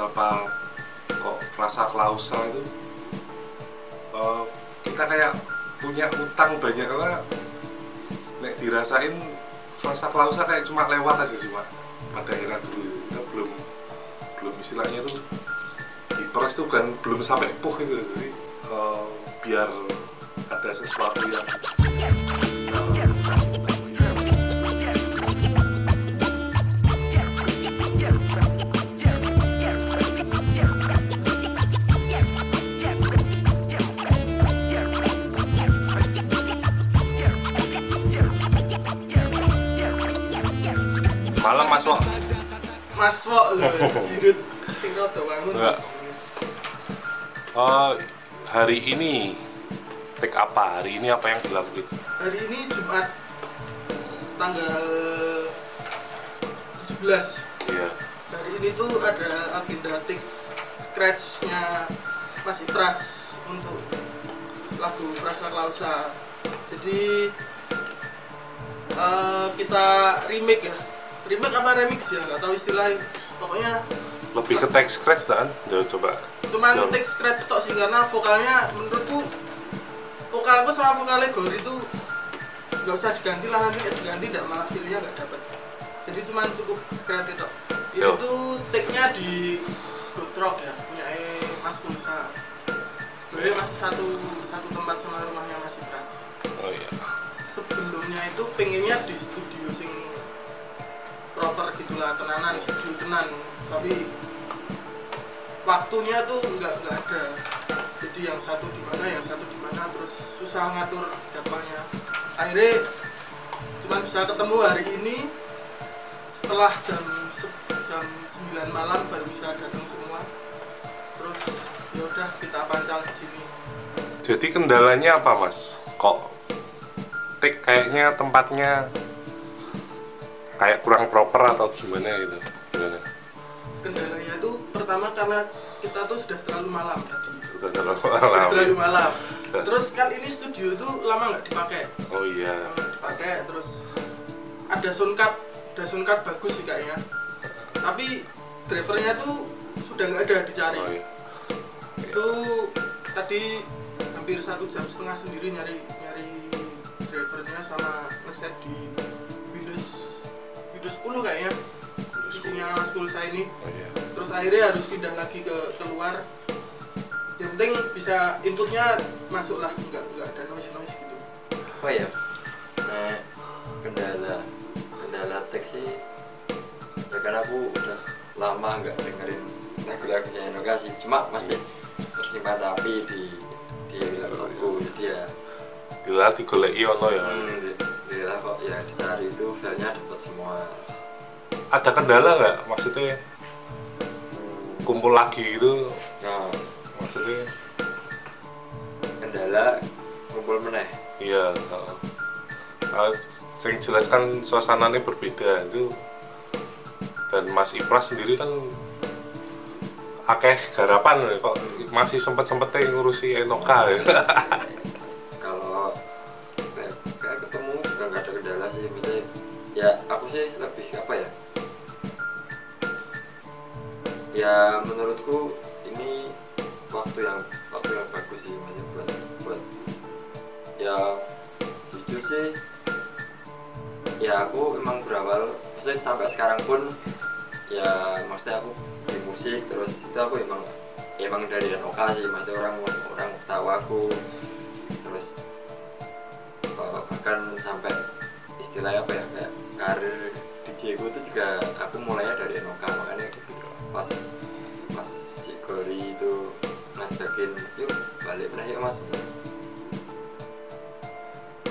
kenapa kok frasa klausa itu eh, kita kayak punya utang banyak karena nek dirasain frasa klausa kayak cuma lewat aja cuma pada era dulu itu. kita belum belum istilahnya tuh diperes tuh kan belum sampai puh itu jadi eh, biar ada sesuatu yang Eh, hari ini take apa hari ini apa yang dilakuin Hari ini Jumat tanggal 17. iya Hari ini tuh ada agenda tik scratch-nya Mas Itras untuk lagu Prasa Klausa. Jadi eh, kita remake ya. Remake apa remix ya? Gak tahu istilahnya. Pokoknya lebih ke text scratch kan Jauh, coba cuman Jauh. take scratch tok sih karena vokalnya menurutku vokalku sama vokalnya Gori itu nggak usah diganti lah nanti diganti tidak malah feelnya nggak dapat jadi cuman cukup scratch itu Yo. itu take nya di Good Rock ya punya Mas Kulsa sebenarnya masih satu satu tempat sama rumahnya Mas Ibras oh iya sebelumnya itu pengennya di studio sing proper gitulah tenanan studio tenan. Tapi waktunya tuh nggak nggak ada. Jadi yang satu di mana yang satu di mana terus susah ngatur jadwalnya. Akhirnya cuma bisa ketemu hari ini setelah jam jam 9 malam baru bisa datang semua. Terus ya udah kita pancal di sini. Jadi kendalanya apa mas? Kok kayaknya tempatnya kayak kurang proper atau gimana gitu gimana? Kendalanya itu pertama karena kita tuh sudah terlalu malam. Tadi udah terlalu Sudah terlalu malam. Malam terus kan ini studio tuh lama nggak dipakai? Oh iya. Lama dipakai terus ada sound card ada sound card bagus sih kayaknya. Tapi drivernya tuh sudah nggak ada dicari. Oh iya. Itu tadi hampir satu jam setengah sendiri nyari nyari drivernya sama ngeset di 2010 kayaknya. Isinya school saya ini. Oh, iya. terus akhirnya harus pindah lagi ke keluar. Yang penting bisa inputnya masuk lah nggak nggak ada noise noise gitu. Apa oh, ya? Nah kendala kendala teksi. sih. Ya karena aku udah lama nggak dengerin lagu-lagunya Enoka sih. Cuma masih tersimpan rapi di di laptopku. Jadi ya Bila digoleki ono ya. Hmm, Ada kendala nggak? Maksudnya kumpul lagi gitu nah maksudnya? Kendala kumpul meneh. Iya heeh. Uh, sering jelas kan suasananya berbeda. Itu dan Mas Ipras sendiri kan akeh garapan kok masih sempet sempetnya ngurusi Enoka ya. menurutku ini waktu yang waktu yang bagus sih maksudnya buat buat ya jujur sih ya aku emang berawal maksudnya sampai sekarang pun ya maksudnya aku di musik terus itu aku emang emang dari Enoka sih maksudnya orang orang tahu aku terus eh, bahkan sampai istilahnya apa ya kayak karir DJ itu juga aku mulainya dari Enoka makanya pas itu ngajakin yuk balik meneh yuk mas.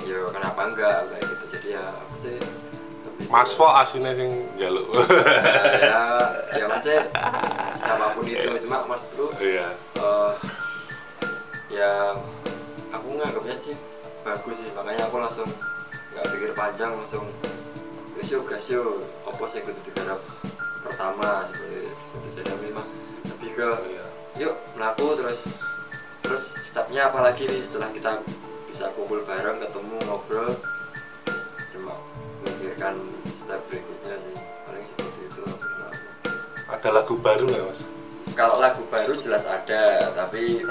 Yo kenapa enggak? Kayak gitu. Jadi ya aku sih? Mas Wo aslinya sing jaluk. ya ya maksudnya siapa pun itu. Cuma maksudku Iya. eh ya aku nganggapnya sih bagus sih. Makanya aku langsung nggak pikir panjang langsung wis yuk gas yuk apa sih kudu digarap pertama seperti seperti jadi memang lebih ke Iya. Yuk melaku terus terus stepnya apa lagi nih setelah kita bisa kumpul bareng ketemu ngobrol? Cuma memikirkan step berikutnya sih paling seperti itu. Ada lagu baru nggak Mas? kalau lagu baru jelas ada tapi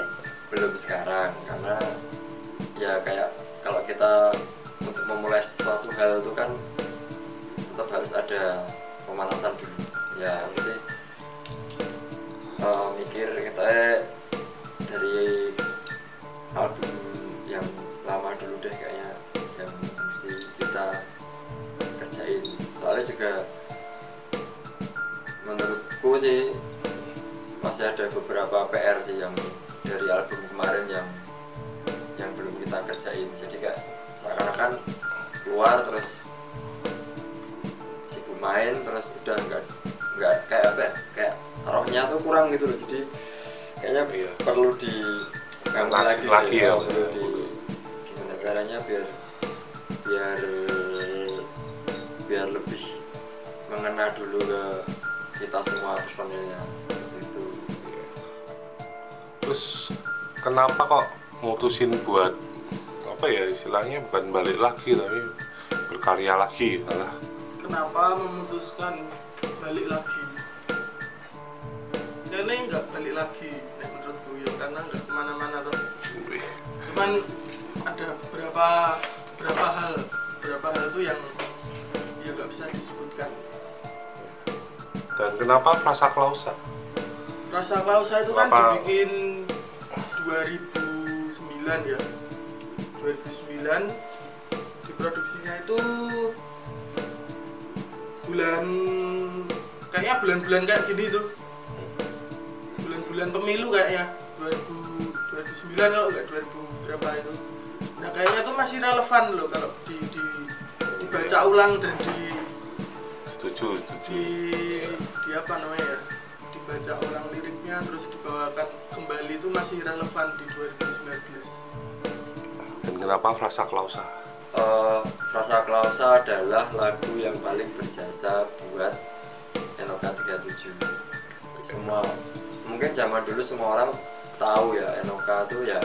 belum sekarang karena ya kayak kalau kita untuk memulai suatu hal itu kan tetap harus ada pemanasan dulu. Ya mesti eh, mikir kita eh, dari album yang lama dulu deh kayaknya yang mesti kita kerjain. Soalnya juga menurutku sih masih ada beberapa PR sih yang dari album kemarin yang yang belum kita kerjain. Jadi kayak seakan-akan keluar terus sibuk main terus udah nggak nggak kayak apa ya, rohnya tuh kurang gitu loh jadi kayaknya Iya. perlu di Kasih lagi, lagi deh, ya. perlu di gimana caranya biar biar biar lebih mengena dulu ke kita semua personilnya gitu terus kenapa kok mutusin buat apa ya istilahnya bukan balik lagi tapi berkarya lagi malah kenapa memutuskan balik lagi lagi nek menurutku ya karena nggak ke mana-mana tuh cuman ada beberapa beberapa hal beberapa hal tuh yang ya nggak bisa disebutkan. Dan kenapa Prasa Klausa? Rasa Klausa itu kan Apa- dibikin 2009 ya. 2009 diproduksinya itu bulan kayaknya bulan-bulan kayak gini tuh bulan-bulan pemilu kayaknya. 2000 2009 kalau nggak 2000 berapa itu. Nah kayaknya tuh masih relevan loh kalau di, di dibaca ulang dan di setuju setuju. di di apa namanya ya dibaca ulang liriknya terus dibawakan kembali itu masih relevan di 2019 dan kenapa Prasa Klausa? Eh, Rasa Klausa adalah lagu yang paling berjasa buat Enoka 37 semua mungkin zaman dulu semua orang tahu ya Enoka tuh ya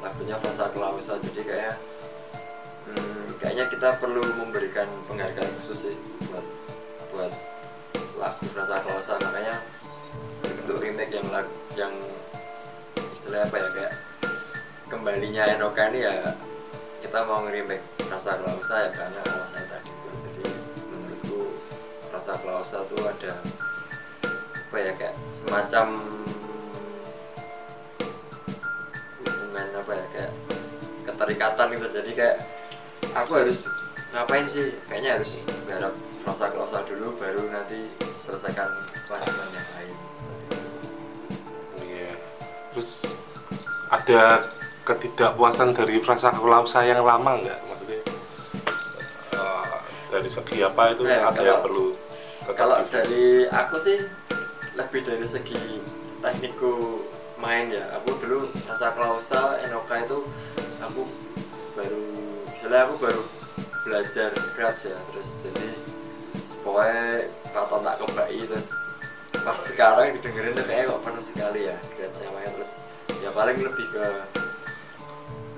lagunya Rasa Klausa. Jadi kayak hmm, kayaknya kita perlu memberikan penghargaan khusus sih buat buat lagu Rasa Klausa. Makanya untuk remake yang lag, yang istilahnya apa ya kayak kembalinya Enoka ini ya kita mau nge-remake rasa klausa ya karena alasan tadi. Itu jadi menurutku rasa klausa tuh ada apa ya kayak semacam hubungan apa ya kayak keterikatan gitu jadi kayak aku harus ngapain sih kayaknya harus garap rasa klausa dulu baru nanti selesaikan kelanjutan yang lain Iya. Terus ada ketidakpuasan dari Prasa Klausa yang lama nggak maksudnya? eh, dari segi apa itu Eh, ada kalau- yang perlu kalau dari aku sih lebih dari segi teknikku main ya. Aku dulu rasa klausa enoka itu aku baru misalnya aku baru belajar scratch ya terus jadi pokoknya kata tak kebai terus pas sekarang didengerin tuh kayak kok penuh sekali ya scratchnya. Makanya terus ya paling lebih ke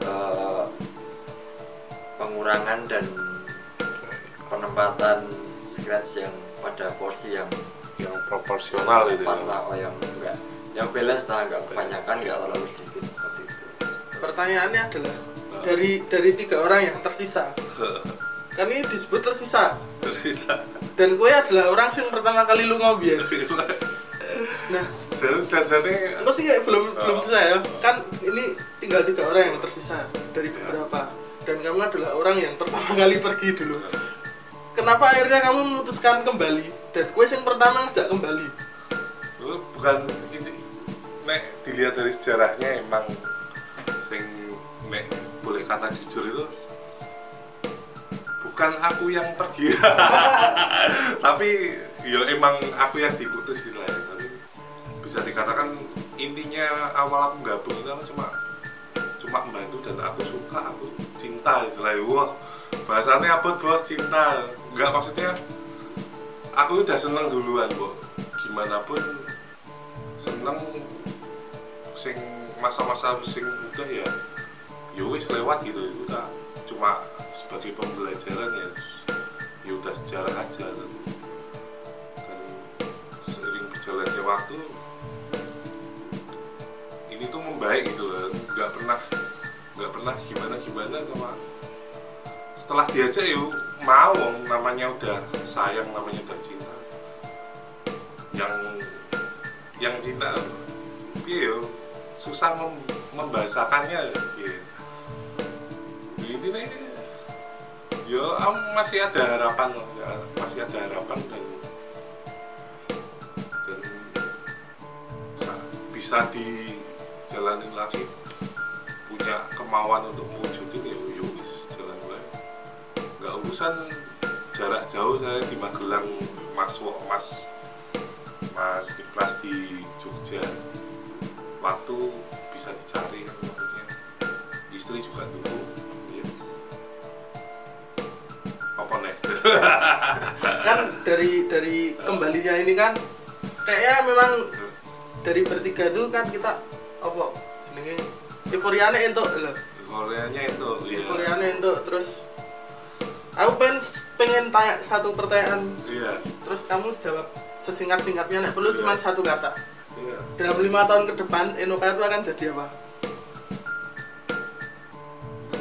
eh, pengurangan dan penempatan scratch yang pada porsi yang yang proporsional itu ya. lah yang enggak yang balance lah enggak kebanyakan enggak terlalu sedikit seperti itu pertanyaannya adalah dari dari tiga orang yang tersisa kan ini disebut tersisa tersisa dan gue adalah orang yang pertama kali lu ngobrol nah jadi Aku sih kayak belum Oh. belum selesai ya. Kan ini tinggal tiga orang yang tersisa dari beberapa. Dan kamu adalah orang yang pertama kali pergi dulu. Kenapa akhirnya kamu memutuskan kembali? Dan gue yang pertama ngajak kembali. Lu bukan nek dilihat dari sejarahnya emang sing nek boleh kata jujur itu bukan aku yang pergi. Tapi ya emang aku yang diputus istilahnya. Tapi bisa dikatakan intinya awal aku gabung itu aku cuma cuma membantu dan aku suka aku cinta istilahnya. Wah bahasannya apa bos cinta nggak maksudnya aku udah seneng duluan kok gimana pun seneng sing masa-masa sing udah ya ya wis lewat gitu udah. Cuma sebagai pembelajaran ya ya udah sejarah aja. Dan, dan sering berjalannya waktu ini tuh membaik gitu kan nggak pernah nggak pernah gimana gimana sama setelah diajak yuk mau namanya udah sayang namanya udah cinta. Yang yang cinta yo susah mem membahasakannya piye ini nih yo masih ada harapan ya, masih ada harapan dan dan sa- bisa dijalanin lagi. Punya kemauan untuk mewujudin nggak urusan jarak jauh saya di Magelang Mas Wok Mas Mas Iklas di Jogja. Waktu bisa dicari kan maksudnya istri juga dulu. Ya. apa next? Kan dari dari kembalinya ini kan kayaknya memang dari bertiga itu kan kita apa jenenge? Euforiane entuk lho. Koreanya itu ya euforiane entuk terus aku pengen pengen tanya satu pertanyaan. Iya. Terus kamu jawab sesingkat singkatnya nek perlu Iya. cuma satu kata. Iya. Dalam lima tahun ke depan Enoka itu akan jadi apa?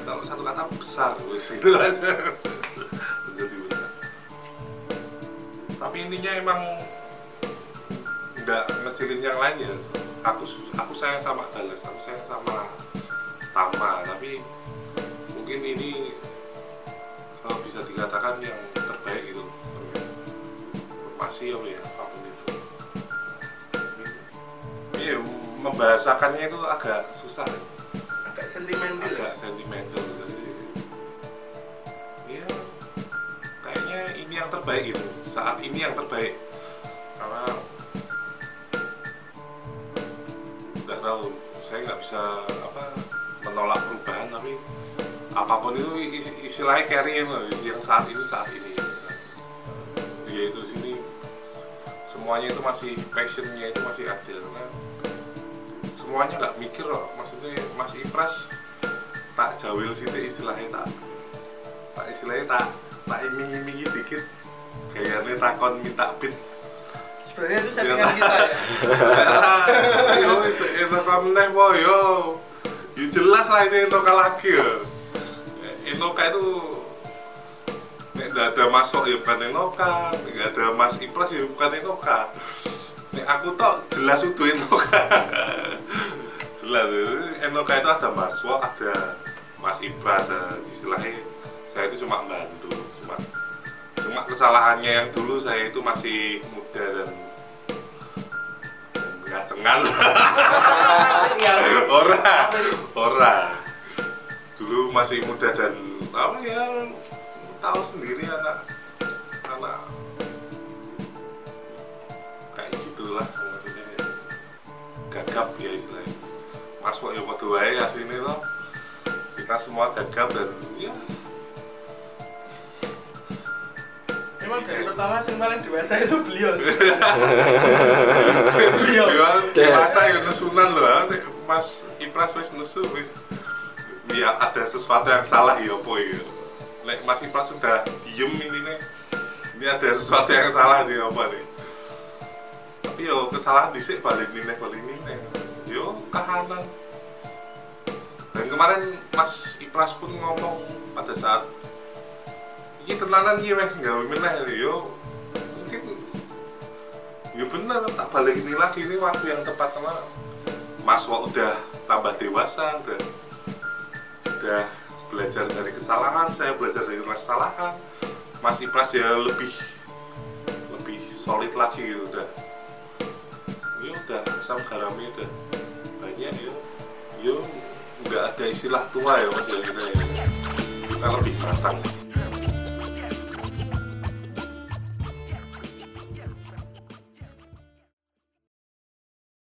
Kalau satu kata besar wis aja. Jadi besar tapi intinya emang nggak ngecilin yang lain ya. Aku aku sayang sama Dallas aku sayang sama Tama tapi mungkin ini kalau bisa dikatakan yang terbaik gitu masih apa ya apa pun itu iya membahasakannya itu agak susah. Agak sentimental agak sentimental jadi ya kayaknya ini yang terbaik gitu. Saat ini yang terbaik. Karena nggak tahu saya nggak bisa apa menolak perubahan tapi apa pun itu is- istilahnya carry loh yang saat ini saat ini. Ya itu sini semuanya itu masih passionnya itu masih ada karena semuanya nggak mikir loh maksudnya Mas Ipras tak jawil sih istilahnya tak tak istilahnya tak tak iming-imingi dikit kayaknya takon minta pin. Sebenarnya itu settingan kita ya. Yo enak meneh po yo. Jelas lah ini Enoka lagi ya Enoka itu nggak ada masuk ya bukan Enoka nggak ada Mas Ipras ya bukan Enoka nek aku tok jelas itu Enoka jelas Enoka itu ada Mas Wok ada Mas Ipras eh, istilahnya saya itu cuma bantu cuma cuma kesalahannya yang dulu saya itu masih muda dan nggak cengal Iya. ora ora dulu masih muda dan apa ya tahu sendiri anak anak kayak gitulah maksudnya gagap ya istilahnya mas kok ya waktu wae aslinya loh kita semua gagap dan ya Emang dari pertama yang paling dewasa itu beliau. beliau. Dewasa ya nesunan loh, Mas Ipras wis nesu wis. Ya ada sesuatu yang salah ya apa ya. Nek Mas Ipras sudah diem ini nih. Ini ada sesuatu yang salah nih apa nih. Tapi yo kesalahan dhisik balik nih balik nih. Yo kahanan. Dan kemarin Mas Ipras pun ngomong pada saat ini tenanan iki wes gawe meneh yo mungkin ya bener tak balik ini lagi ini waktu yang tepat karena Mas Wak udah tambah dewasa udah udah belajar dari kesalahan saya belajar dari kesalahan. Mas Ipras ya lebih lebih solid lagi gitu udah. Ya udah asam garamnya udah banyak ya. Yo nggak ada istilah tua ya mas ya kita ya. Kita lebih matang